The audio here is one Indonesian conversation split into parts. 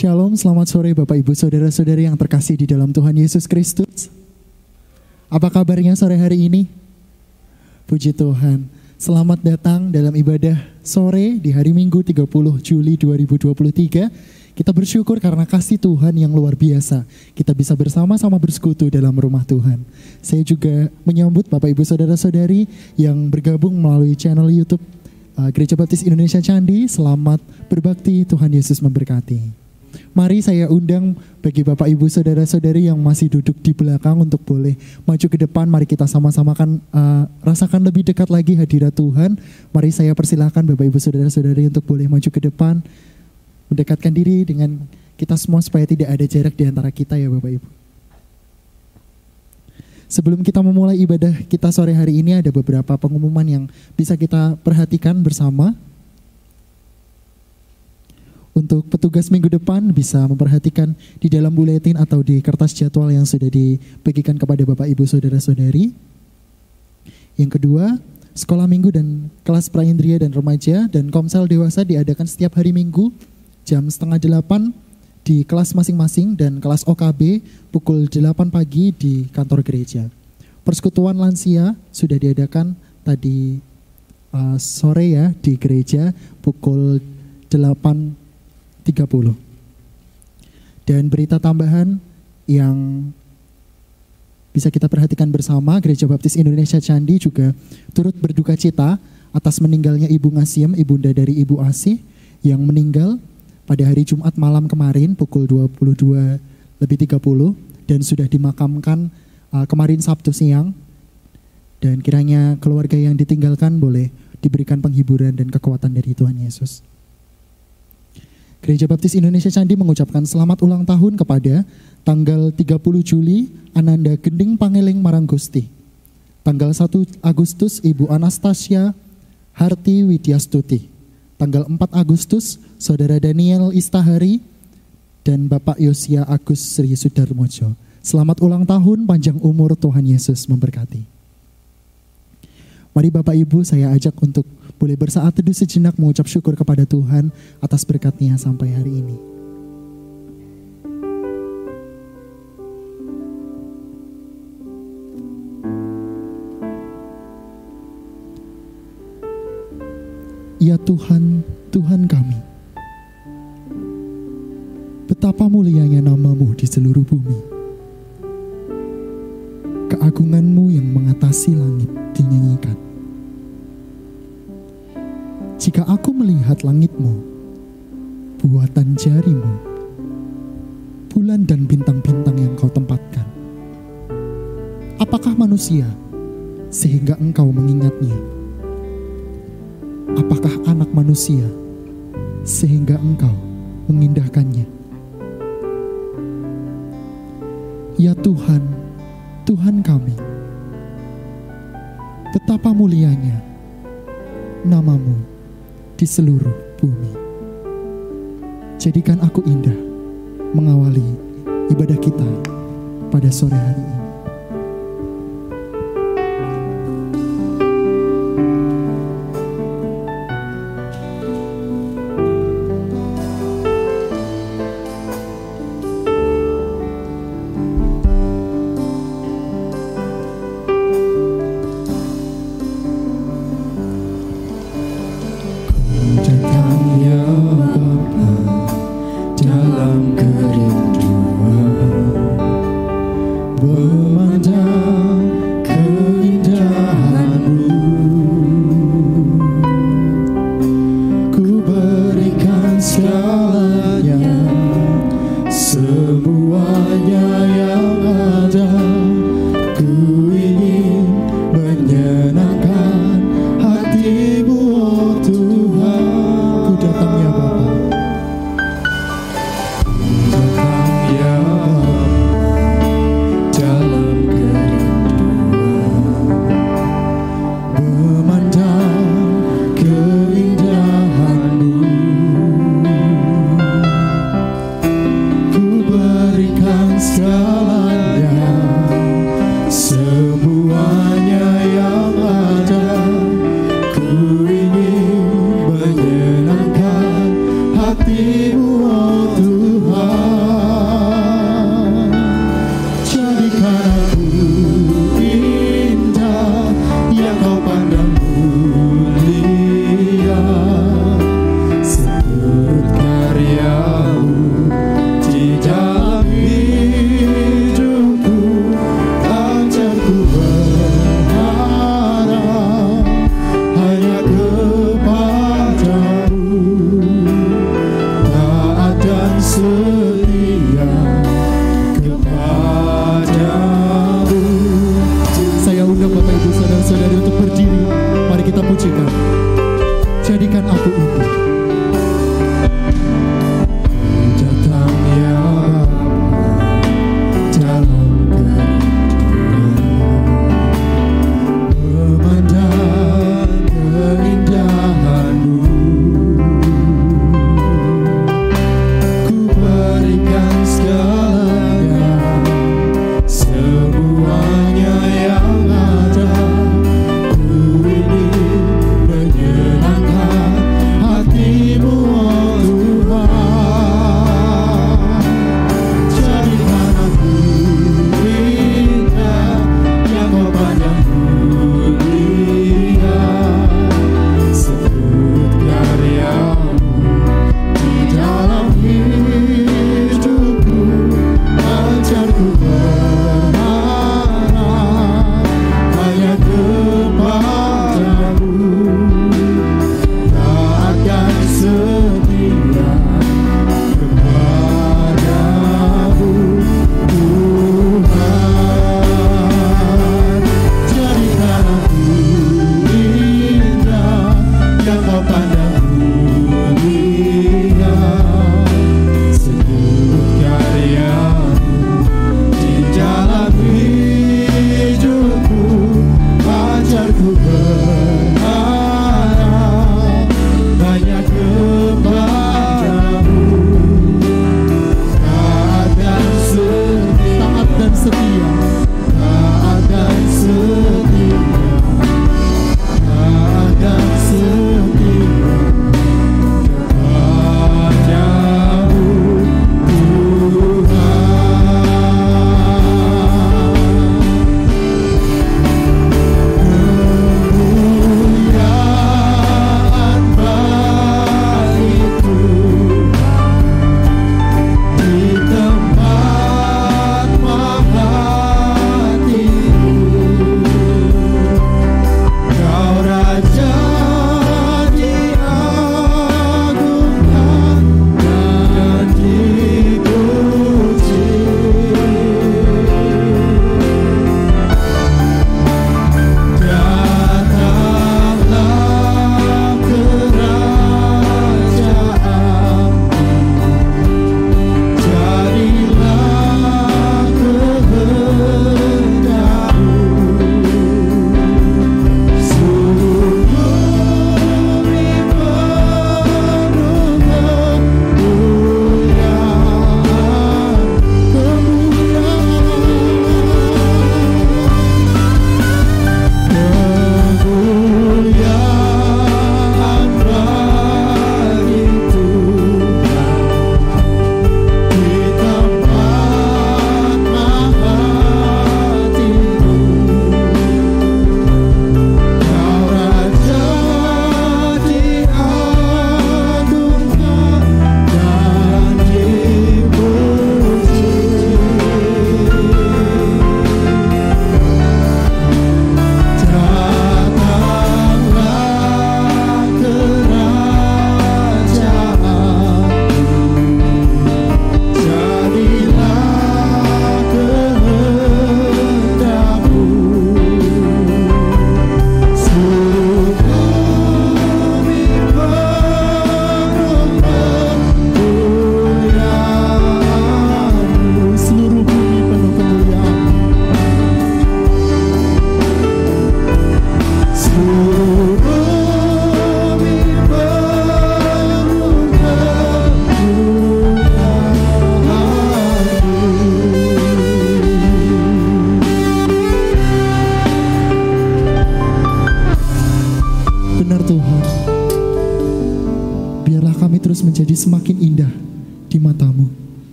Shalom, selamat sore Bapak Ibu Saudara-saudari yang terkasih di dalam Tuhan Yesus Kristus. Apa kabarnya sore hari ini? Puji Tuhan. Selamat datang dalam ibadah sore di hari Minggu 30 Juli 2023. Kita bersyukur karena kasih Tuhan yang luar biasa. Kita bisa bersama-sama bersekutu dalam rumah Tuhan. Saya juga menyambut Bapak Ibu Saudara-saudari yang bergabung melalui channel YouTube uh, Gereja Baptis Indonesia Candi. Selamat berbakti, Tuhan Yesus memberkati. Mari saya undang bagi Bapak Ibu Saudara-saudari yang masih duduk di belakang untuk boleh maju ke depan. Mari kita sama-sama kan uh, rasakan lebih dekat lagi hadirat Tuhan. Mari saya persilahkan Bapak Ibu Saudara-saudari untuk boleh maju ke depan. Mendekatkan diri dengan kita semua supaya tidak ada jarak di antara kita ya Bapak Ibu. Sebelum kita memulai ibadah kita sore hari ini ada beberapa pengumuman yang bisa kita perhatikan bersama. Untuk petugas minggu depan bisa memperhatikan di dalam buletin atau di kertas jadwal yang sudah dibagikan kepada Bapak Ibu Saudara-saudari. Yang kedua, sekolah minggu dan kelas praindria dan remaja dan komsel dewasa diadakan setiap hari minggu jam setengah delapan di kelas masing-masing dan kelas OKB pukul delapan pagi di kantor gereja. Persekutuan lansia sudah diadakan tadi uh, sore ya di gereja pukul 8 30. Dan berita tambahan yang bisa kita perhatikan bersama, Gereja Baptis Indonesia Candi juga turut berduka cita atas meninggalnya Ibu Ngasiem, ibunda dari Ibu Asih, yang meninggal pada hari Jumat malam kemarin pukul 22 lebih 30 dan sudah dimakamkan uh, kemarin Sabtu siang. Dan kiranya keluarga yang ditinggalkan boleh diberikan penghiburan dan kekuatan dari Tuhan Yesus. Gereja Baptis Indonesia Candi mengucapkan selamat ulang tahun kepada tanggal 30 Juli Ananda Gending Pangeling Maranggusti. Tanggal 1 Agustus Ibu Anastasia Harti Widyastuti. Tanggal 4 Agustus Saudara Daniel Istahari dan Bapak Yosia Agus Sri Sudarmojo. Selamat ulang tahun, panjang umur Tuhan Yesus memberkati. Mari Bapak Ibu saya ajak untuk boleh bersaat teduh sejenak mengucap syukur kepada Tuhan atas berkatnya sampai hari ini. Ya Tuhan, Tuhan kami.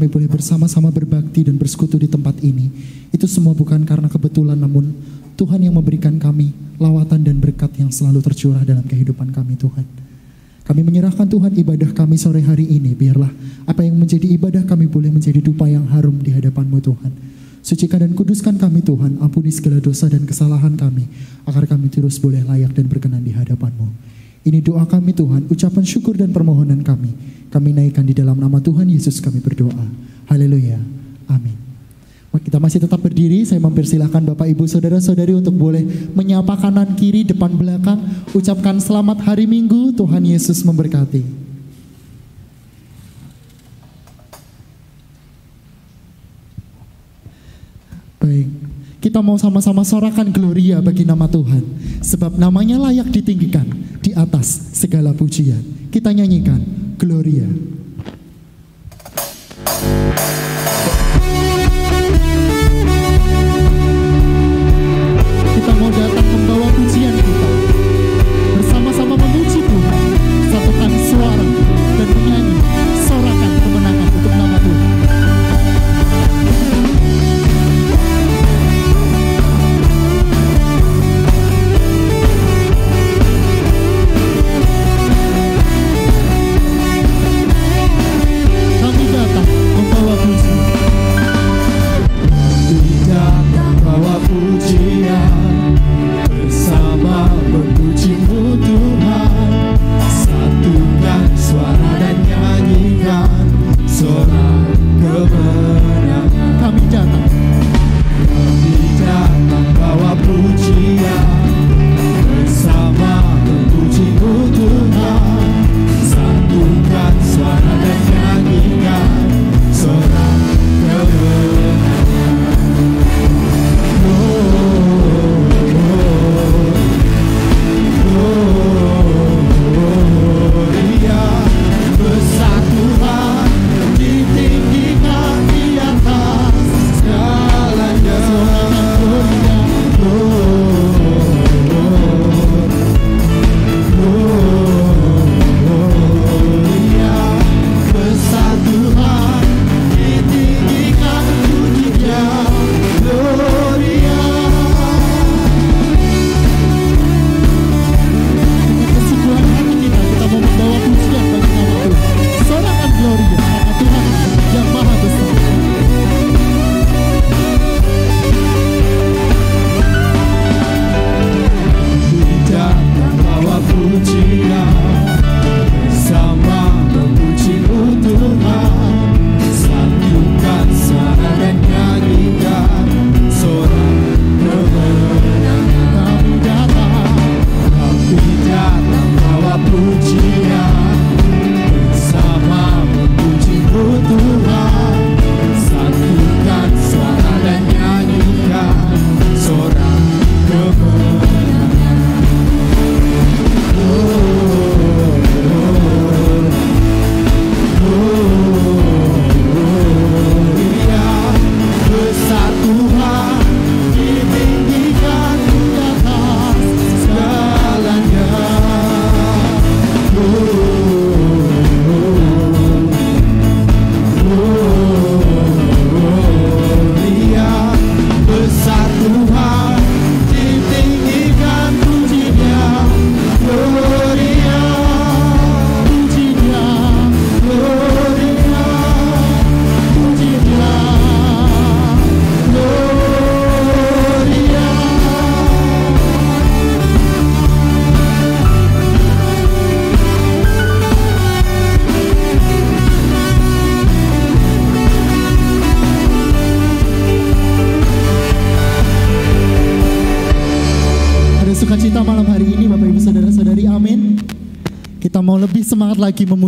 Kami boleh bersama-sama berbakti dan bersekutu di tempat ini. Itu semua bukan karena kebetulan namun Tuhan yang memberikan kami lawatan dan berkat yang selalu tercurah dalam kehidupan kami Tuhan. Kami menyerahkan Tuhan ibadah kami sore hari ini. Biarlah apa yang menjadi ibadah kami boleh menjadi dupa yang harum di hadapanmu Tuhan. Sucikan dan kuduskan kami Tuhan, ampuni segala dosa dan kesalahan kami, agar kami terus boleh layak dan berkenan di hadapanmu. Ini doa kami Tuhan, ucapan syukur dan permohonan kami. Kami naikkan di dalam nama Tuhan Yesus kami berdoa. Haleluya. Amin. Anda masih tetap berdiri, saya mempersilahkan Bapak Ibu Saudara-saudari untuk boleh menyapa kanan kiri, depan belakang, ucapkan selamat hari Minggu, Tuhan Yesus memberkati. Baik, kita mau sama-sama sorakan gloria bagi nama Tuhan, sebab namanya layak ditinggikan di atas segala pujian. Kita nyanyikan gloria.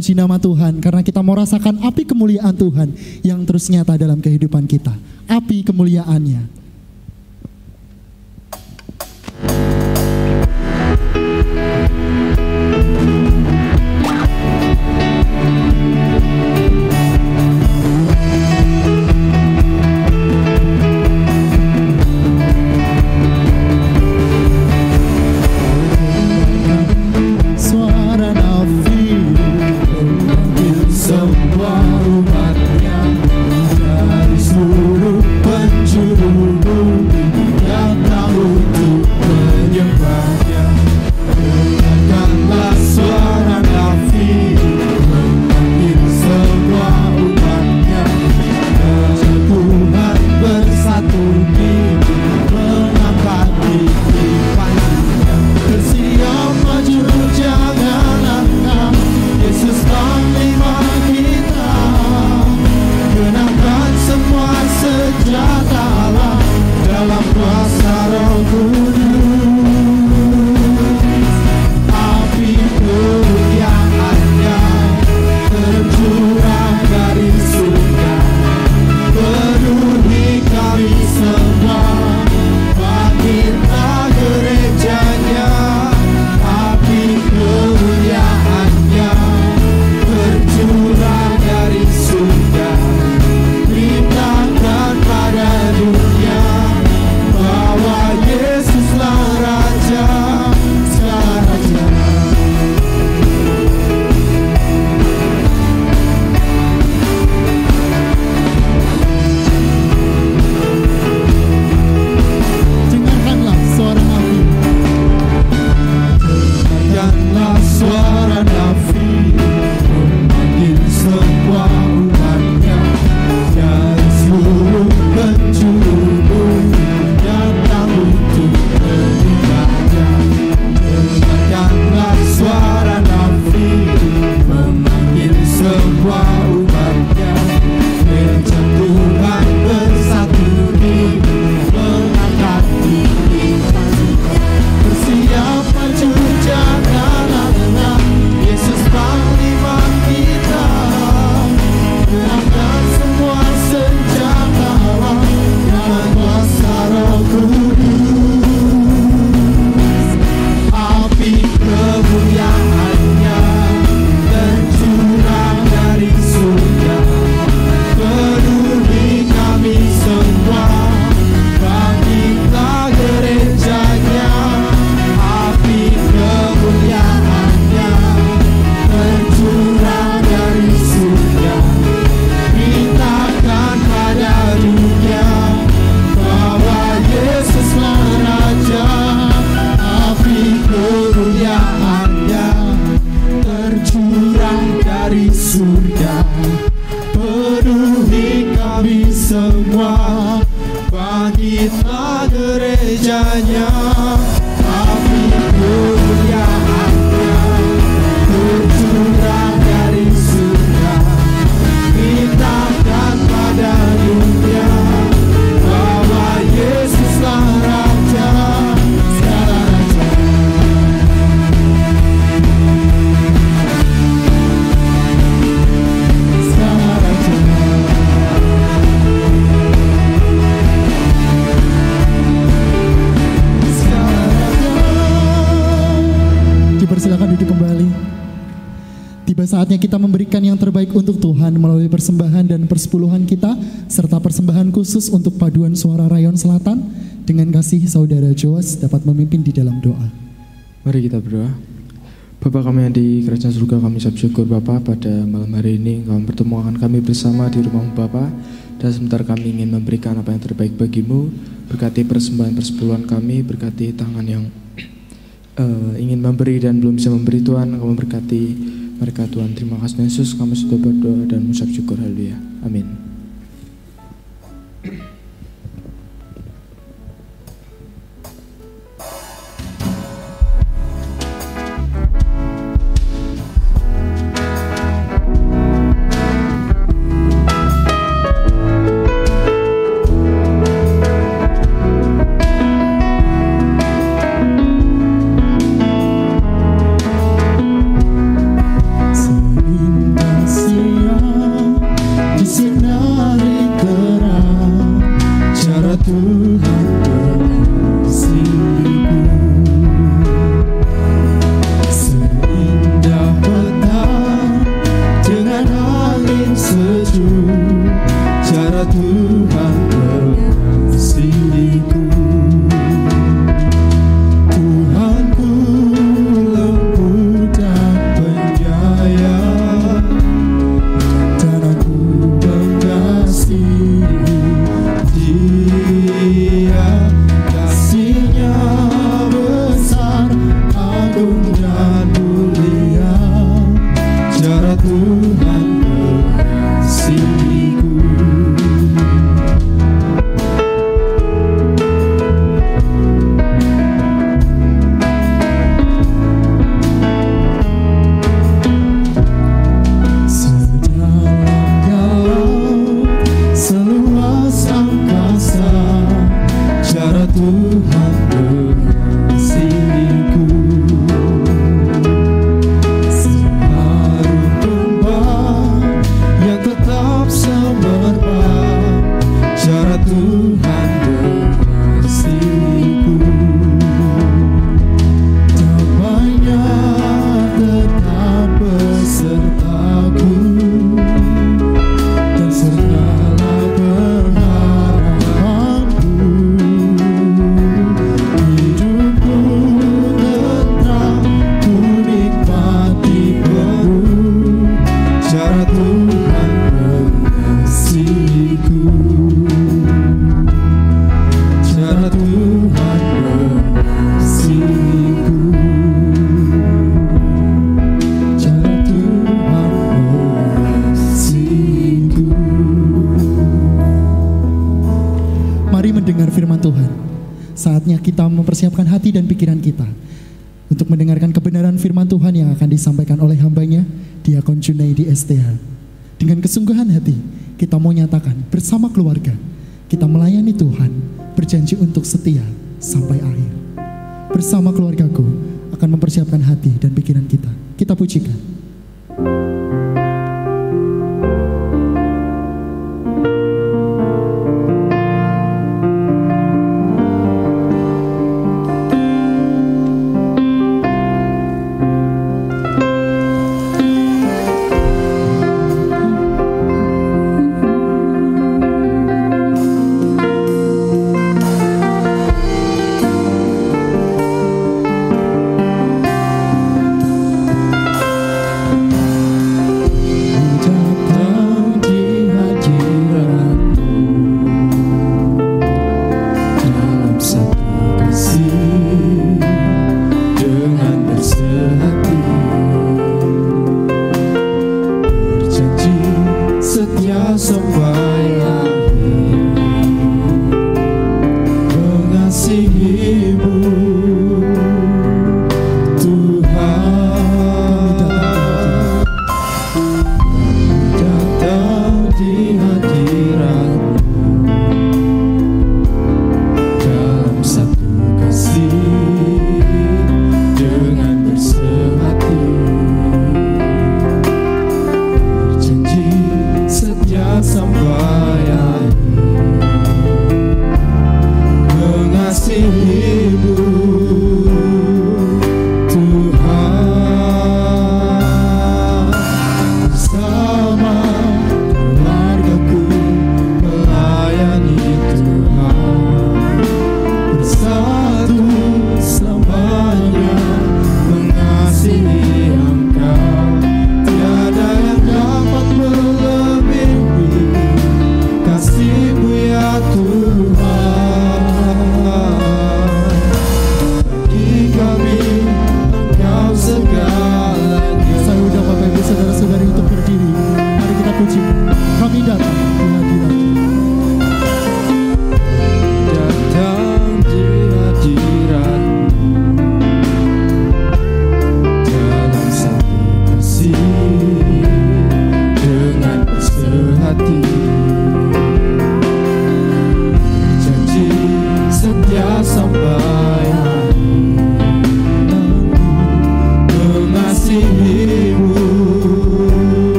Memuji nama Tuhan Karena kita mau rasakan api kemuliaan Tuhan Yang terus nyata dalam kehidupan kita mundial. Terbaik untuk Tuhan melalui persembahan dan persepuluhan kita serta persembahan khusus untuk paduan suara rayon selatan dengan kasih saudara Joas dapat memimpin di dalam doa. Mari kita berdoa. Bapa kami yang di kerajaan surga kami syukur Bapa pada malam hari ini Engkau mempertemukan kami bersama di rumahmu Bapa dan sebentar kami ingin memberikan apa yang terbaik bagimu berkati persembahan persepuluhan kami berkati tangan yang eh, ingin memberi dan belum bisa memberi Tuhan Engkau memberkati mereka Tuhan terima kasih Yesus kami sudah berdoa dan mengucap syukur haleluya. Amin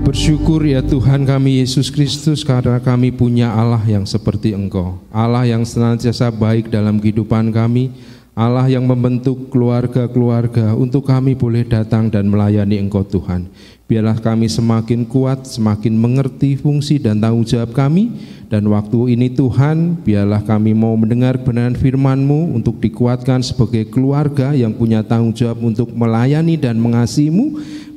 bersyukur ya Tuhan kami Yesus Kristus karena kami punya Allah yang seperti Engkau. Allah yang senantiasa baik dalam kehidupan kami. Allah yang membentuk keluarga-keluarga untuk kami boleh datang dan melayani Engkau Tuhan. Biarlah kami semakin kuat, semakin mengerti fungsi dan tanggung jawab kami. Dan waktu ini Tuhan, biarlah kami mau mendengar kebenaran firman-Mu untuk dikuatkan sebagai keluarga yang punya tanggung jawab untuk melayani dan mengasihi-Mu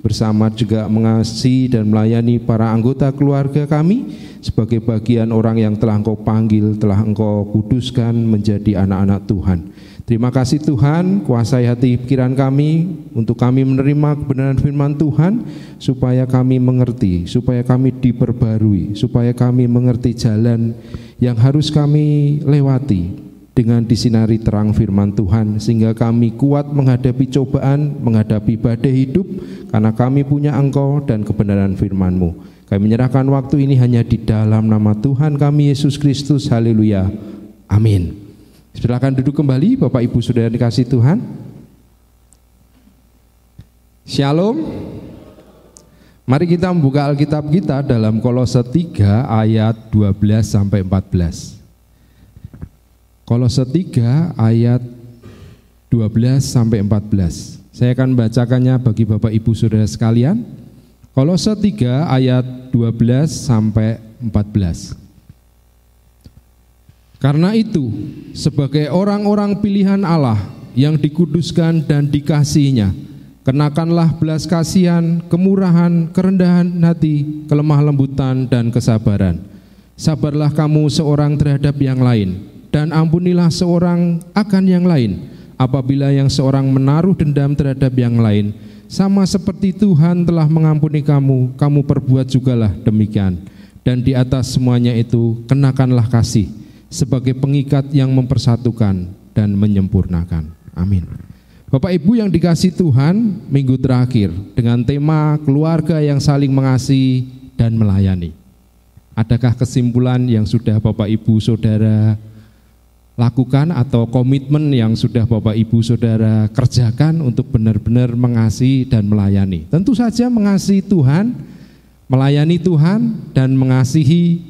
bersama juga mengasihi dan melayani para anggota keluarga kami sebagai bagian orang yang telah Engkau panggil, telah Engkau kuduskan menjadi anak-anak Tuhan. Terima kasih Tuhan, kuasai hati pikiran kami untuk kami menerima kebenaran firman Tuhan supaya kami mengerti, supaya kami diperbarui, supaya kami mengerti jalan yang harus kami lewati dengan disinari terang firman Tuhan sehingga kami kuat menghadapi cobaan, menghadapi badai hidup karena kami punya Engkau dan kebenaran firman-Mu. Kami menyerahkan waktu ini hanya di dalam nama Tuhan kami Yesus Kristus. Haleluya. Amin. Silakan duduk kembali Bapak Ibu Saudara dikasih Tuhan. Shalom. Mari kita membuka Alkitab kita dalam Kolose 3 ayat 12 sampai 14. Kolose 3 ayat 12 sampai 14. Saya akan bacakannya bagi Bapak Ibu Saudara sekalian. Kolose 3 ayat 12 sampai 14. Karena itu, sebagai orang-orang pilihan Allah yang dikuduskan dan dikasihinya, kenakanlah belas kasihan, kemurahan, kerendahan hati, kelemah lembutan, dan kesabaran. Sabarlah kamu seorang terhadap yang lain, dan ampunilah seorang akan yang lain. Apabila yang seorang menaruh dendam terhadap yang lain sama seperti Tuhan telah mengampuni kamu kamu perbuat jugalah demikian. Dan di atas semuanya itu kenakanlah kasih sebagai pengikat yang mempersatukan dan menyempurnakan. Amin. Bapak Ibu yang dikasih Tuhan minggu terakhir dengan tema keluarga yang saling mengasihi dan melayani. Adakah kesimpulan yang sudah Bapak Ibu Saudara lakukan atau komitmen yang sudah Bapak Ibu Saudara kerjakan untuk benar-benar mengasihi dan melayani. Tentu saja mengasihi Tuhan, melayani Tuhan dan mengasihi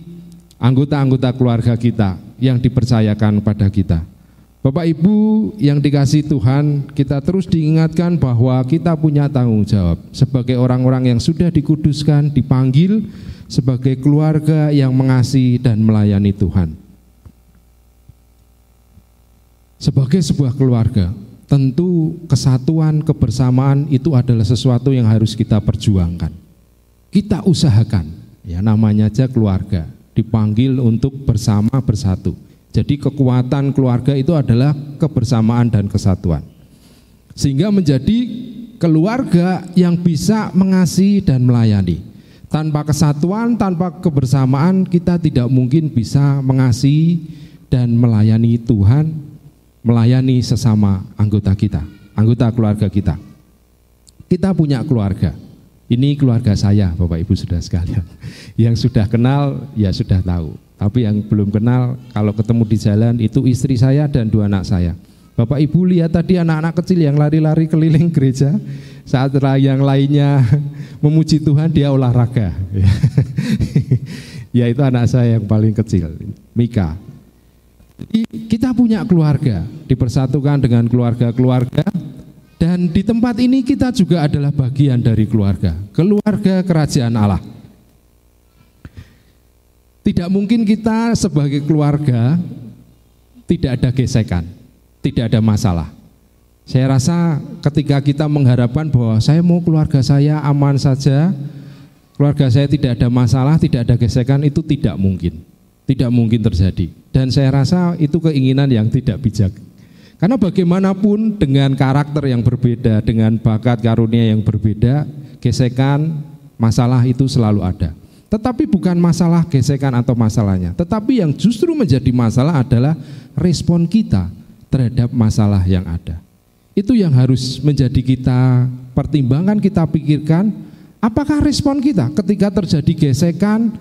anggota-anggota keluarga kita yang dipercayakan kepada kita. Bapak Ibu yang dikasih Tuhan, kita terus diingatkan bahwa kita punya tanggung jawab sebagai orang-orang yang sudah dikuduskan, dipanggil sebagai keluarga yang mengasihi dan melayani Tuhan. Sebagai sebuah keluarga, tentu kesatuan, kebersamaan itu adalah sesuatu yang harus kita perjuangkan. Kita usahakan, ya namanya aja keluarga, dipanggil untuk bersama bersatu. Jadi kekuatan keluarga itu adalah kebersamaan dan kesatuan. Sehingga menjadi keluarga yang bisa mengasihi dan melayani. Tanpa kesatuan, tanpa kebersamaan kita tidak mungkin bisa mengasihi dan melayani Tuhan melayani sesama anggota kita, anggota keluarga kita. Kita punya keluarga. Ini keluarga saya, Bapak Ibu sudah sekalian. Yang sudah kenal ya sudah tahu. Tapi yang belum kenal kalau ketemu di jalan itu istri saya dan dua anak saya. Bapak Ibu lihat tadi anak-anak kecil yang lari-lari keliling gereja saat yang lainnya memuji Tuhan dia olahraga. ya itu anak saya yang paling kecil, Mika. Kita punya keluarga, dipersatukan dengan keluarga-keluarga, dan di tempat ini kita juga adalah bagian dari keluarga, keluarga kerajaan Allah. Tidak mungkin kita sebagai keluarga tidak ada gesekan, tidak ada masalah. Saya rasa ketika kita mengharapkan bahwa saya mau keluarga saya aman saja, keluarga saya tidak ada masalah, tidak ada gesekan, itu tidak mungkin. Tidak mungkin terjadi. Dan saya rasa itu keinginan yang tidak bijak. Karena bagaimanapun dengan karakter yang berbeda, dengan bakat karunia yang berbeda, gesekan, masalah itu selalu ada. Tetapi bukan masalah gesekan atau masalahnya, tetapi yang justru menjadi masalah adalah respon kita terhadap masalah yang ada. Itu yang harus menjadi kita pertimbangan, kita pikirkan, apakah respon kita ketika terjadi gesekan,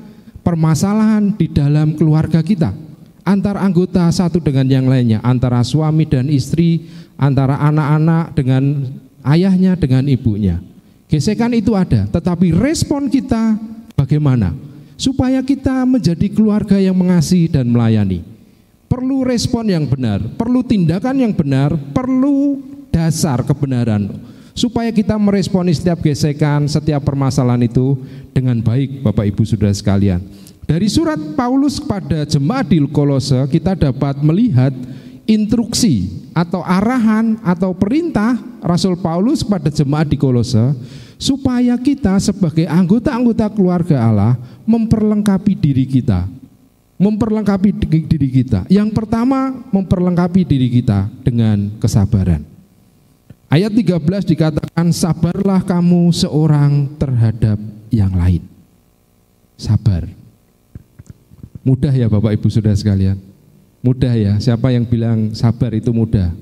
permasalahan di dalam keluarga kita antar anggota satu dengan yang lainnya, antara suami dan istri, antara anak-anak dengan ayahnya dengan ibunya. Gesekan itu ada, tetapi respon kita Bagaimana? Supaya kita menjadi keluarga yang mengasihi dan melayani. Perlu respon yang benar, perlu tindakan yang benar, perlu dasar kebenaran supaya kita meresponi setiap gesekan, setiap permasalahan itu dengan baik Bapak Ibu Saudara sekalian. Dari surat Paulus kepada jemaat di Kolose kita dapat melihat instruksi atau arahan atau perintah Rasul Paulus kepada jemaat di Kolose supaya kita sebagai anggota-anggota keluarga Allah memperlengkapi diri kita. Memperlengkapi diri kita. Yang pertama, memperlengkapi diri kita dengan kesabaran. Ayat 13 dikatakan sabarlah kamu seorang terhadap yang lain. Sabar. Mudah ya Bapak Ibu Saudara sekalian. Mudah ya. Siapa yang bilang sabar itu mudah?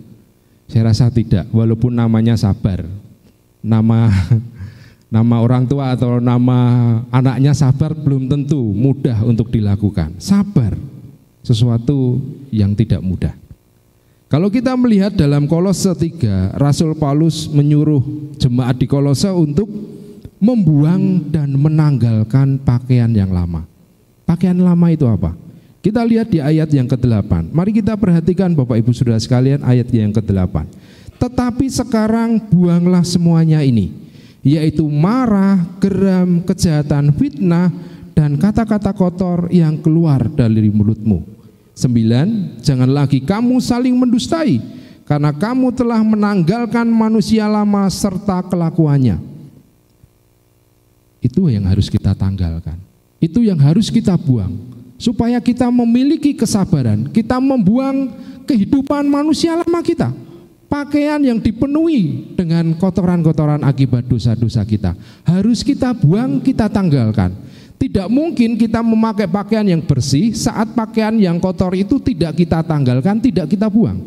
Saya rasa tidak, walaupun namanya sabar. Nama nama orang tua atau nama anaknya sabar belum tentu mudah untuk dilakukan. Sabar sesuatu yang tidak mudah. Kalau kita melihat dalam Kolose 3, Rasul Paulus menyuruh jemaat di Kolose untuk membuang dan menanggalkan pakaian yang lama. Pakaian lama itu apa? Kita lihat di ayat yang ke-8. Mari kita perhatikan Bapak Ibu Saudara sekalian ayat yang ke-8. Tetapi sekarang buanglah semuanya ini, yaitu marah, geram, kejahatan, fitnah, dan kata-kata kotor yang keluar dari mulutmu Sembilan, jangan lagi kamu saling mendustai, karena kamu telah menanggalkan manusia lama serta kelakuannya. Itu yang harus kita tanggalkan. Itu yang harus kita buang. Supaya kita memiliki kesabaran, kita membuang kehidupan manusia lama kita. Pakaian yang dipenuhi dengan kotoran-kotoran akibat dosa-dosa kita. Harus kita buang, kita tanggalkan. Tidak mungkin kita memakai pakaian yang bersih saat pakaian yang kotor itu tidak kita tanggalkan, tidak kita buang.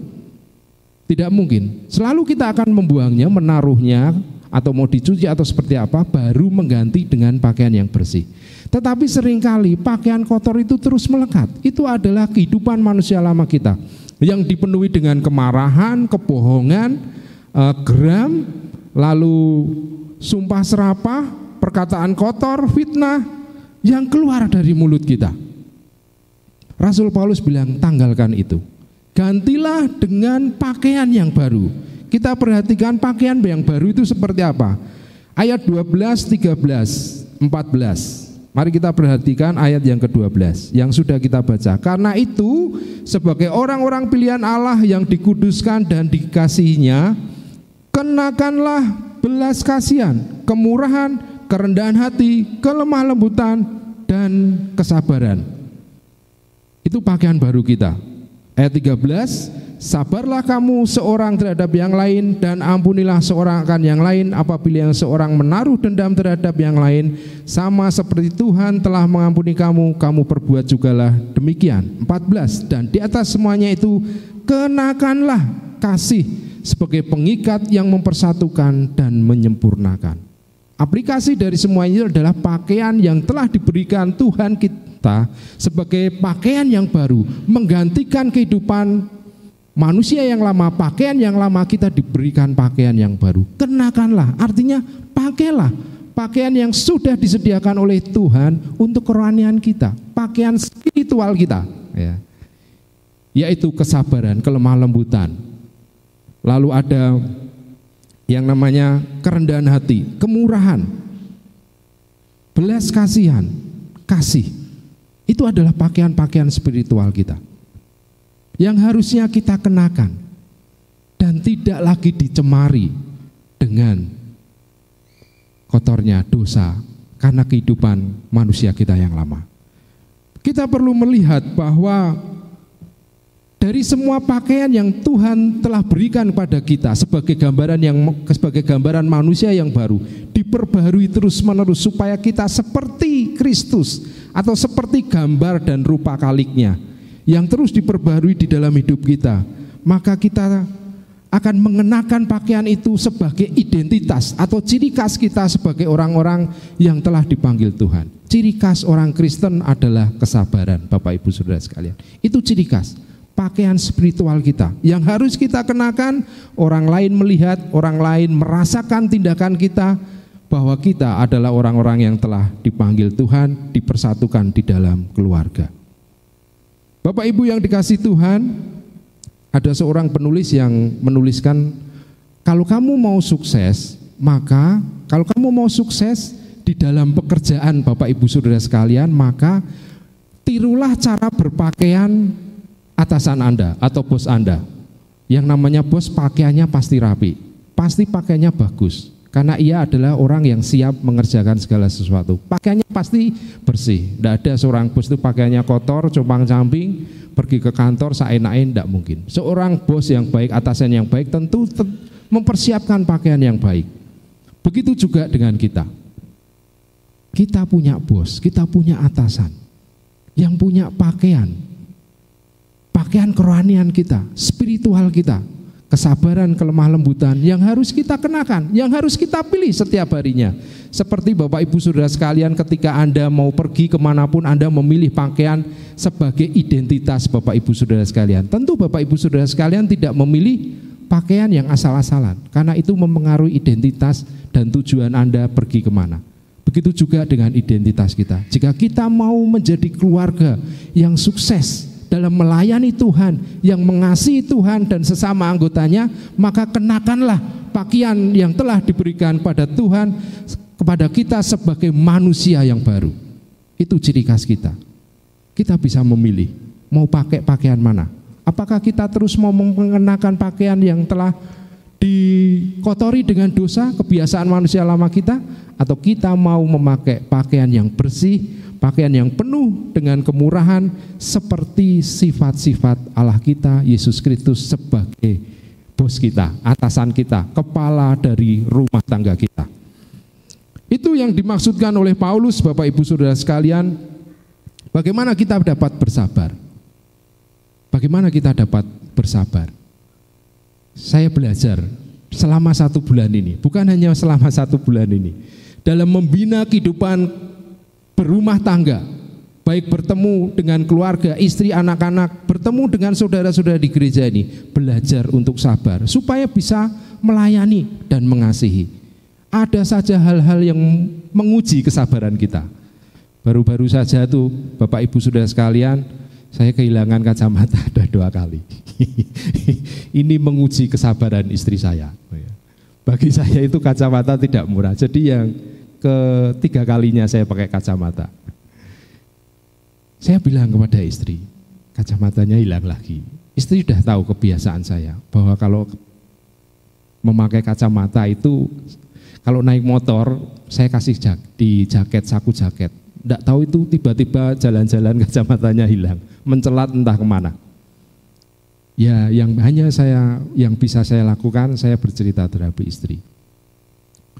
Tidak mungkin. Selalu kita akan membuangnya, menaruhnya, atau mau dicuci atau seperti apa, baru mengganti dengan pakaian yang bersih. Tetapi sering kali pakaian kotor itu terus melekat. Itu adalah kehidupan manusia lama kita. Yang dipenuhi dengan kemarahan, kebohongan, eh, geram, lalu sumpah serapah, perkataan kotor, fitnah, yang keluar dari mulut kita. Rasul Paulus bilang tanggalkan itu. Gantilah dengan pakaian yang baru. Kita perhatikan pakaian yang baru itu seperti apa. Ayat 12, 13, 14. Mari kita perhatikan ayat yang ke-12 yang sudah kita baca. Karena itu sebagai orang-orang pilihan Allah yang dikuduskan dan dikasihinya, kenakanlah belas kasihan, kemurahan, kerendahan hati, kelemah lembutan, dan kesabaran. Itu pakaian baru kita. Ayat 13, sabarlah kamu seorang terhadap yang lain dan ampunilah seorang akan yang lain apabila yang seorang menaruh dendam terhadap yang lain sama seperti Tuhan telah mengampuni kamu, kamu perbuat jugalah demikian. 14, dan di atas semuanya itu kenakanlah kasih sebagai pengikat yang mempersatukan dan menyempurnakan. Aplikasi dari semua ini adalah pakaian yang telah diberikan Tuhan kita sebagai pakaian yang baru, menggantikan kehidupan manusia yang lama, pakaian yang lama kita diberikan pakaian yang baru. Kenakanlah, artinya pakailah pakaian yang sudah disediakan oleh Tuhan untuk kerohanian kita, pakaian spiritual kita, ya. Yaitu kesabaran, kelemah lembutan. Lalu ada yang namanya kerendahan hati, kemurahan, belas kasihan, kasih. Itu adalah pakaian-pakaian spiritual kita. Yang harusnya kita kenakan dan tidak lagi dicemari dengan kotornya dosa karena kehidupan manusia kita yang lama. Kita perlu melihat bahwa dari semua pakaian yang Tuhan telah berikan kepada kita sebagai gambaran yang sebagai gambaran manusia yang baru diperbarui terus-menerus supaya kita seperti Kristus atau seperti gambar dan rupa kaliknya yang terus diperbarui di dalam hidup kita maka kita akan mengenakan pakaian itu sebagai identitas atau ciri khas kita sebagai orang-orang yang telah dipanggil Tuhan. Ciri khas orang Kristen adalah kesabaran, Bapak Ibu Saudara sekalian. Itu ciri khas pakaian spiritual kita yang harus kita kenakan orang lain melihat, orang lain merasakan tindakan kita, bahwa kita adalah orang-orang yang telah dipanggil Tuhan, dipersatukan di dalam keluarga. Bapak Ibu yang dikasih Tuhan, ada seorang penulis yang menuliskan kalau kamu mau sukses, maka kalau kamu mau sukses di dalam pekerjaan Bapak Ibu Saudara sekalian, maka tirulah cara berpakaian atasan Anda atau bos Anda. Yang namanya bos pakaiannya pasti rapi, pasti pakaiannya bagus. Karena ia adalah orang yang siap mengerjakan segala sesuatu. Pakaiannya pasti bersih. Tidak ada seorang bos itu pakaiannya kotor, compang camping, pergi ke kantor seenak tidak mungkin. Seorang bos yang baik, atasan yang baik tentu mempersiapkan pakaian yang baik. Begitu juga dengan kita. Kita punya bos, kita punya atasan yang punya pakaian. Pakaian kerohanian kita, spiritual kita, kesabaran, kelemah lembutan yang harus kita kenakan, yang harus kita pilih setiap harinya. Seperti Bapak Ibu Saudara sekalian ketika Anda mau pergi ke mana pun Anda memilih pakaian sebagai identitas Bapak Ibu Saudara sekalian. Tentu Bapak Ibu Saudara sekalian tidak memilih pakaian yang asal-asalan karena itu mempengaruhi identitas dan tujuan Anda pergi ke mana. Begitu juga dengan identitas kita. Jika kita mau menjadi keluarga yang sukses, dalam melayani Tuhan, yang mengasihi Tuhan dan sesama anggotanya, maka kenakanlah pakaian yang telah diberikan pada Tuhan kepada kita sebagai manusia yang baru. Itu ciri khas kita. Kita bisa memilih mau pakai pakaian mana. Apakah kita terus mau mengenakan pakaian yang telah dikotori dengan dosa, kebiasaan manusia lama kita, atau kita mau memakai pakaian yang bersih, pakaian yang penuh dengan kemurahan seperti sifat-sifat Allah kita Yesus Kristus sebagai bos kita, atasan kita, kepala dari rumah tangga kita. Itu yang dimaksudkan oleh Paulus Bapak Ibu Saudara sekalian, bagaimana kita dapat bersabar? Bagaimana kita dapat bersabar? Saya belajar selama satu bulan ini, bukan hanya selama satu bulan ini, dalam membina kehidupan berumah tangga, baik bertemu dengan keluarga, istri, anak-anak, bertemu dengan saudara-saudara di gereja ini, belajar untuk sabar supaya bisa melayani dan mengasihi. Ada saja hal-hal yang menguji kesabaran kita. Baru-baru saja tuh Bapak Ibu Saudara sekalian, saya kehilangan kacamata ada dua kali. Ini menguji kesabaran istri saya. Bagi saya itu kacamata tidak murah. Jadi yang ketiga kalinya saya pakai kacamata. Saya bilang kepada istri, kacamatanya hilang lagi. Istri sudah tahu kebiasaan saya bahwa kalau memakai kacamata itu kalau naik motor saya kasih jak, di jaket saku jaket. Tidak tahu itu tiba-tiba jalan-jalan kacamatanya hilang, mencelat entah ke mana. Ya, yang hanya saya yang bisa saya lakukan saya bercerita terhadap istri.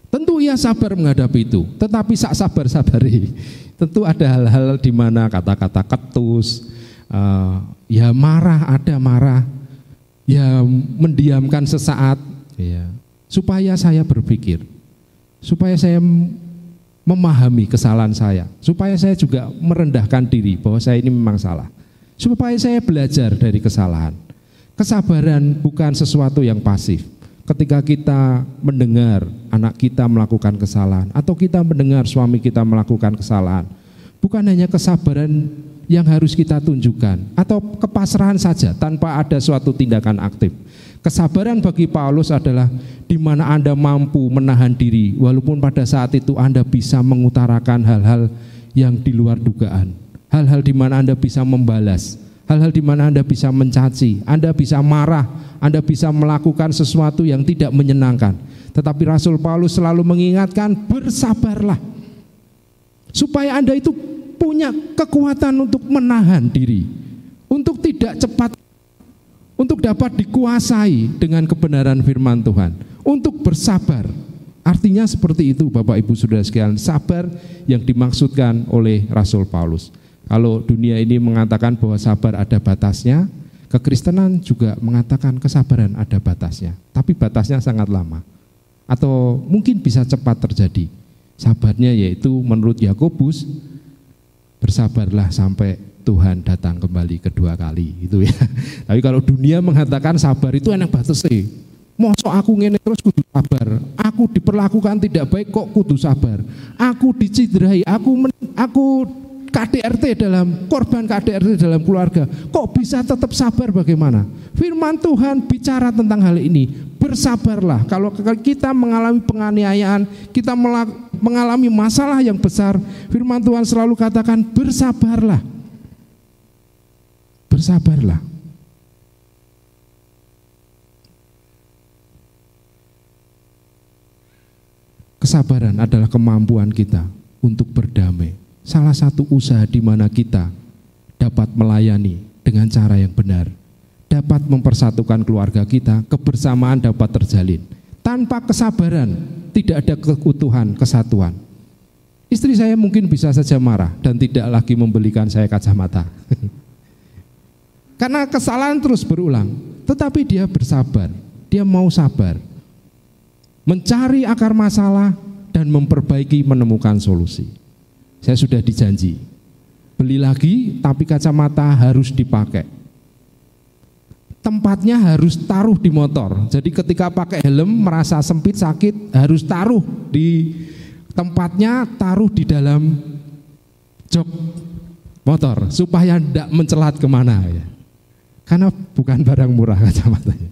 Tentu ia sabar menghadapi itu, tetapi sak sabar-sabari. Tentu ada hal-hal di mana kata-kata ketus, uh, ya marah, ada marah, ya mendiamkan sesaat, ya, supaya saya berpikir, supaya saya memahami kesalahan saya, supaya saya juga merendahkan diri bahwa saya ini memang salah, supaya saya belajar dari kesalahan. Kesabaran bukan sesuatu yang pasif, ketika kita mendengar anak kita melakukan kesalahan atau kita mendengar suami kita melakukan kesalahan, bukan hanya kesabaran yang harus kita tunjukkan atau kepasrahan saja tanpa ada suatu tindakan aktif. Kesabaran bagi Paulus adalah di mana Anda mampu menahan diri walaupun pada saat itu Anda bisa mengutarakan hal-hal yang di luar dugaan. Hal-hal di mana Anda bisa membalas, hal-hal di mana Anda bisa mencaci, Anda bisa marah, anda bisa melakukan sesuatu yang tidak menyenangkan. Tetapi Rasul Paulus selalu mengingatkan, bersabarlah. Supaya Anda itu punya kekuatan untuk menahan diri. Untuk tidak cepat, untuk dapat dikuasai dengan kebenaran firman Tuhan. Untuk bersabar. Artinya seperti itu Bapak Ibu Saudara sekalian, sabar yang dimaksudkan oleh Rasul Paulus. Kalau dunia ini mengatakan bahwa sabar ada batasnya, Kekristenan juga mengatakan kesabaran ada batasnya, tapi batasnya sangat lama. Atau mungkin bisa cepat terjadi. Sabarnya yaitu menurut Yakobus bersabarlah sampai Tuhan datang kembali kedua kali itu ya. Tapi kalau dunia mengatakan sabar itu enak batas sih. Mosok aku ngene terus kudu sabar. Aku diperlakukan tidak baik kok kudu sabar. Aku dicidrai, aku men, aku KDRT dalam korban KDRT dalam keluarga. Kok bisa tetap sabar bagaimana? Firman Tuhan bicara tentang hal ini. Bersabarlah. Kalau kita mengalami penganiayaan, kita mengalami masalah yang besar, firman Tuhan selalu katakan bersabarlah. Bersabarlah. Kesabaran adalah kemampuan kita untuk berdamai. Salah satu usaha di mana kita dapat melayani dengan cara yang benar, dapat mempersatukan keluarga kita, kebersamaan dapat terjalin. Tanpa kesabaran, tidak ada keutuhan, kesatuan. Istri saya mungkin bisa saja marah dan tidak lagi membelikan saya kacamata. Karena kesalahan terus berulang, tetapi dia bersabar, dia mau sabar mencari akar masalah dan memperbaiki menemukan solusi. Saya sudah dijanji, beli lagi tapi kacamata harus dipakai. Tempatnya harus taruh di motor. Jadi ketika pakai helm merasa sempit sakit harus taruh di tempatnya taruh di dalam jok motor supaya tidak mencelat ke mana ya. Karena bukan barang murah kacamatanya.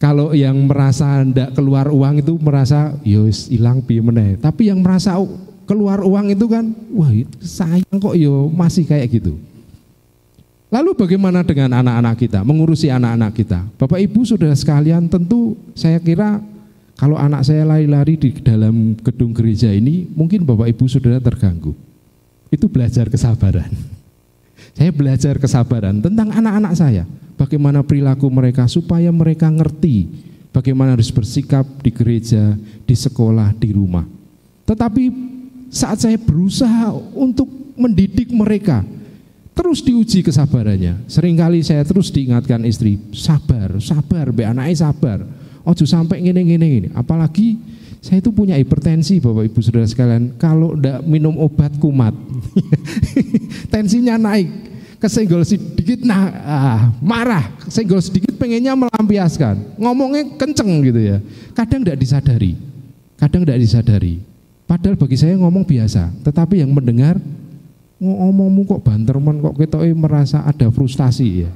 Kalau yang merasa ndak keluar uang itu merasa yos ya hilang piye meneh. Tapi yang merasa keluar uang itu kan wah sayang kok yo masih kayak gitu. Lalu bagaimana dengan anak-anak kita, mengurusi anak-anak kita? Bapak Ibu sudah sekalian tentu saya kira kalau anak saya lari-lari di dalam gedung gereja ini mungkin Bapak Ibu sudah terganggu. Itu belajar kesabaran. Saya belajar kesabaran tentang anak-anak saya bagaimana perilaku mereka supaya mereka ngerti bagaimana harus bersikap di gereja, di sekolah, di rumah. Tetapi saat saya berusaha untuk mendidik mereka, terus diuji kesabarannya. Seringkali saya terus diingatkan istri, sabar, sabar, be anaknya sabar. Ojo sampai ngene-ngene ini. Apalagi saya itu punya hipertensi Bapak Ibu Saudara sekalian. Kalau ndak minum obat kumat, tensinya naik kesenggol sedikit nah ah, marah, kesenggol sedikit pengennya melampiaskan, ngomongnya kenceng gitu ya. Kadang tidak disadari, kadang tidak disadari. Padahal bagi saya ngomong biasa, tetapi yang mendengar ngomongmu kok banterman kok kita merasa ada frustasi ya.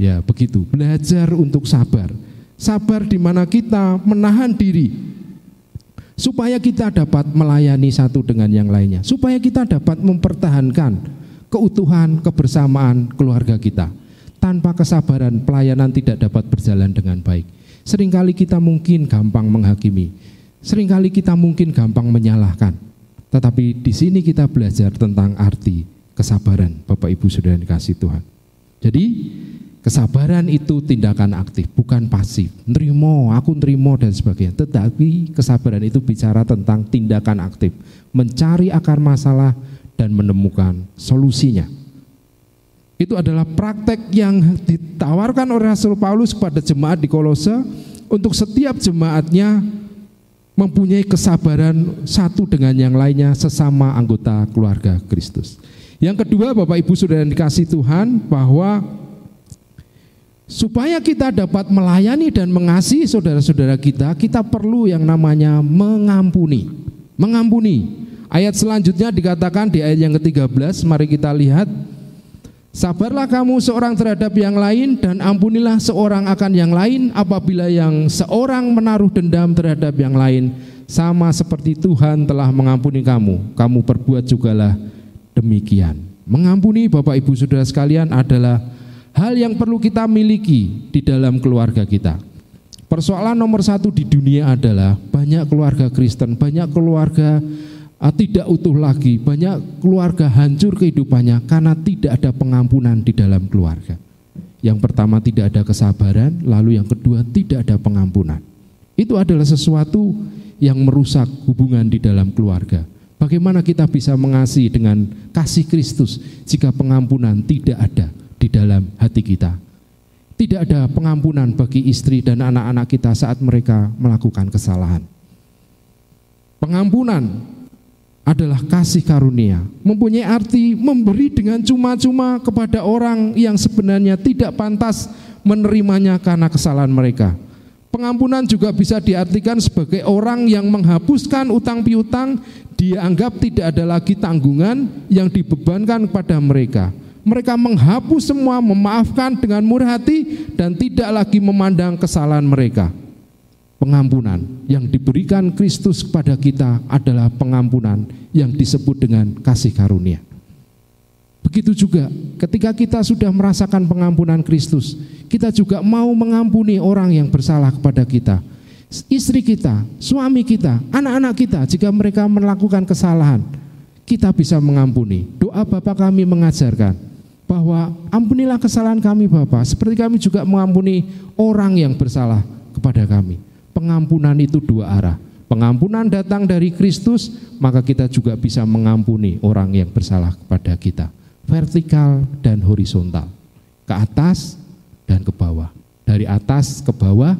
Ya begitu, belajar untuk sabar. Sabar di mana kita menahan diri supaya kita dapat melayani satu dengan yang lainnya, supaya kita dapat mempertahankan keutuhan kebersamaan keluarga kita. Tanpa kesabaran pelayanan tidak dapat berjalan dengan baik. Seringkali kita mungkin gampang menghakimi. Seringkali kita mungkin gampang menyalahkan. Tetapi di sini kita belajar tentang arti kesabaran Bapak Ibu Saudara dikasih Tuhan. Jadi kesabaran itu tindakan aktif, bukan pasif. Nerimo, aku nerimo dan sebagainya. Tetapi kesabaran itu bicara tentang tindakan aktif. Mencari akar masalah, dan menemukan solusinya. Itu adalah praktek yang ditawarkan oleh Rasul Paulus kepada jemaat di Kolose untuk setiap jemaatnya mempunyai kesabaran satu dengan yang lainnya sesama anggota keluarga Kristus. Yang kedua Bapak Ibu sudah dikasih Tuhan bahwa supaya kita dapat melayani dan mengasihi saudara-saudara kita, kita perlu yang namanya mengampuni. Mengampuni. Ayat selanjutnya dikatakan di ayat yang ke-13, mari kita lihat. Sabarlah kamu seorang terhadap yang lain dan ampunilah seorang akan yang lain apabila yang seorang menaruh dendam terhadap yang lain sama seperti Tuhan telah mengampuni kamu, kamu perbuat jugalah demikian. Mengampuni Bapak Ibu Saudara sekalian adalah hal yang perlu kita miliki di dalam keluarga kita. Persoalan nomor satu di dunia adalah banyak keluarga Kristen, banyak keluarga tidak utuh lagi, banyak keluarga hancur kehidupannya karena tidak ada pengampunan di dalam keluarga. Yang pertama tidak ada kesabaran, lalu yang kedua tidak ada pengampunan. Itu adalah sesuatu yang merusak hubungan di dalam keluarga. Bagaimana kita bisa mengasihi dengan kasih Kristus jika pengampunan tidak ada di dalam hati kita? Tidak ada pengampunan bagi istri dan anak-anak kita saat mereka melakukan kesalahan. Pengampunan adalah kasih karunia. Mempunyai arti memberi dengan cuma-cuma kepada orang yang sebenarnya tidak pantas menerimanya karena kesalahan mereka. Pengampunan juga bisa diartikan sebagai orang yang menghapuskan utang piutang, dia anggap tidak ada lagi tanggungan yang dibebankan kepada mereka. Mereka menghapus semua, memaafkan dengan murah hati dan tidak lagi memandang kesalahan mereka. Pengampunan yang diberikan Kristus kepada kita adalah pengampunan yang disebut dengan kasih karunia. Begitu juga ketika kita sudah merasakan pengampunan Kristus, kita juga mau mengampuni orang yang bersalah kepada kita. Istri kita, suami kita, anak-anak kita jika mereka melakukan kesalahan, kita bisa mengampuni. Doa Bapak kami mengajarkan bahwa ampunilah kesalahan kami Bapak, seperti kami juga mengampuni orang yang bersalah kepada kami. Pengampunan itu dua arah. Pengampunan datang dari Kristus, maka kita juga bisa mengampuni orang yang bersalah kepada kita vertikal dan horizontal, ke atas dan ke bawah. Dari atas ke bawah,